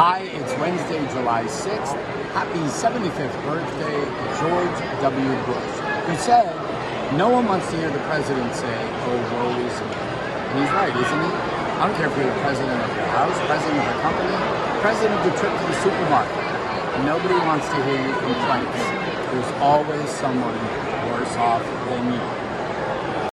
Hi, it's Wednesday, July 6th. Happy 75th birthday, George W. Bush, who said, No one wants to hear the president say, Oh, woe is me. And he's right, isn't he? I don't care if you're the president of your house, president of a company, president of the trip to the supermarket. Nobody wants to hear your complaints. There's always someone worse off than you.